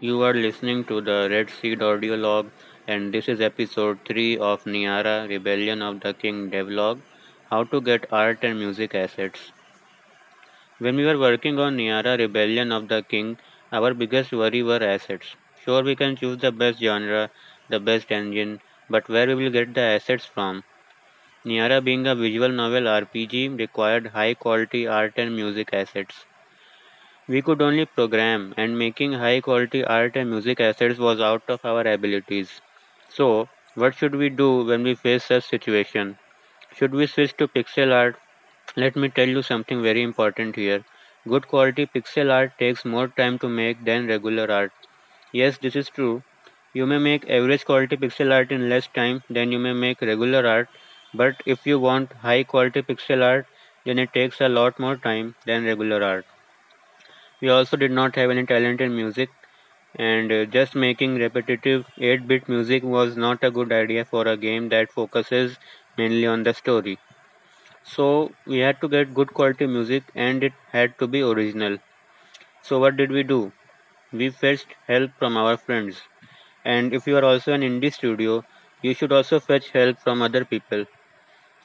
You are listening to the Red Seed audio log, and this is episode 3 of Niara Rebellion of the King devlog How to Get Art and Music Assets. When we were working on Niara Rebellion of the King, our biggest worry were assets. Sure, we can choose the best genre, the best engine, but where we will get the assets from? Niara being a visual novel RPG required high quality art and music assets. We could only program, and making high quality art and music assets was out of our abilities. So, what should we do when we face such situation? Should we switch to pixel art? Let me tell you something very important here. Good quality pixel art takes more time to make than regular art. Yes, this is true. You may make average quality pixel art in less time than you may make regular art, but if you want high quality pixel art, then it takes a lot more time than regular art. We also did not have any talent in music, and uh, just making repetitive 8 bit music was not a good idea for a game that focuses mainly on the story. So, we had to get good quality music and it had to be original. So, what did we do? We fetched help from our friends. And if you are also an indie studio, you should also fetch help from other people.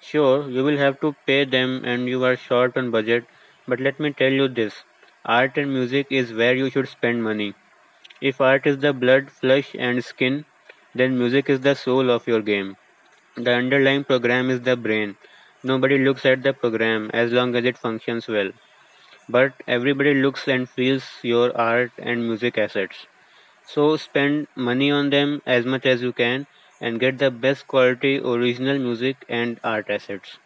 Sure, you will have to pay them and you are short on budget, but let me tell you this art and music is where you should spend money. If art is the blood, flesh, and skin, then music is the soul of your game. The underlying program is the brain. Nobody looks at the program as long as it functions well. But everybody looks and feels your art and music assets. So spend money on them as much as you can and get the best quality original music and art assets.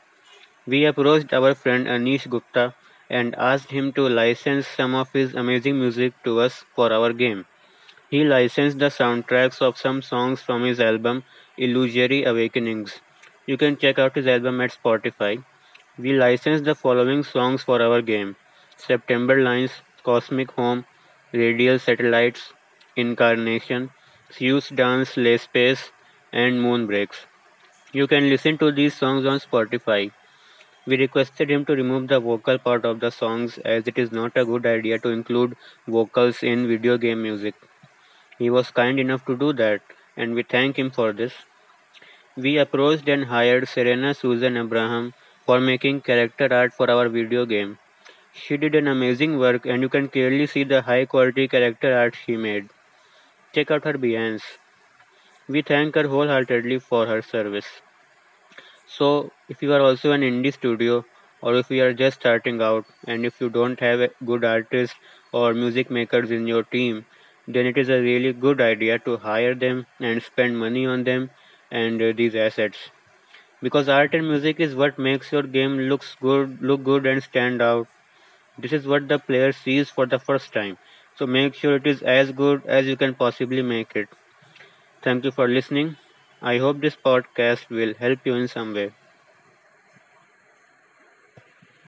We approached our friend Anish Gupta and asked him to license some of his amazing music to us for our game. He licensed the soundtracks of some songs from his album Illusory Awakenings. You can check out his album at Spotify. We licensed the following songs for our game September Lines, Cosmic Home, Radial Satellites, Incarnation, Zeus Dance, Lay Space, and Moon Breaks. You can listen to these songs on Spotify. We requested him to remove the vocal part of the songs as it is not a good idea to include vocals in video game music. He was kind enough to do that, and we thank him for this. We approached and hired Serena Susan Abraham for making character art for our video game. She did an amazing work, and you can clearly see the high quality character art she made. Check out her Behance. We thank her wholeheartedly for her service. So, if you are also an indie studio, or if you are just starting out, and if you don't have a good artists or music makers in your team, then it is a really good idea to hire them and spend money on them and uh, these assets. Because art and music is what makes your game looks good, look good and stand out. This is what the player sees for the first time. So make sure it is as good as you can possibly make it. Thank you for listening. I hope this podcast will help you in some way.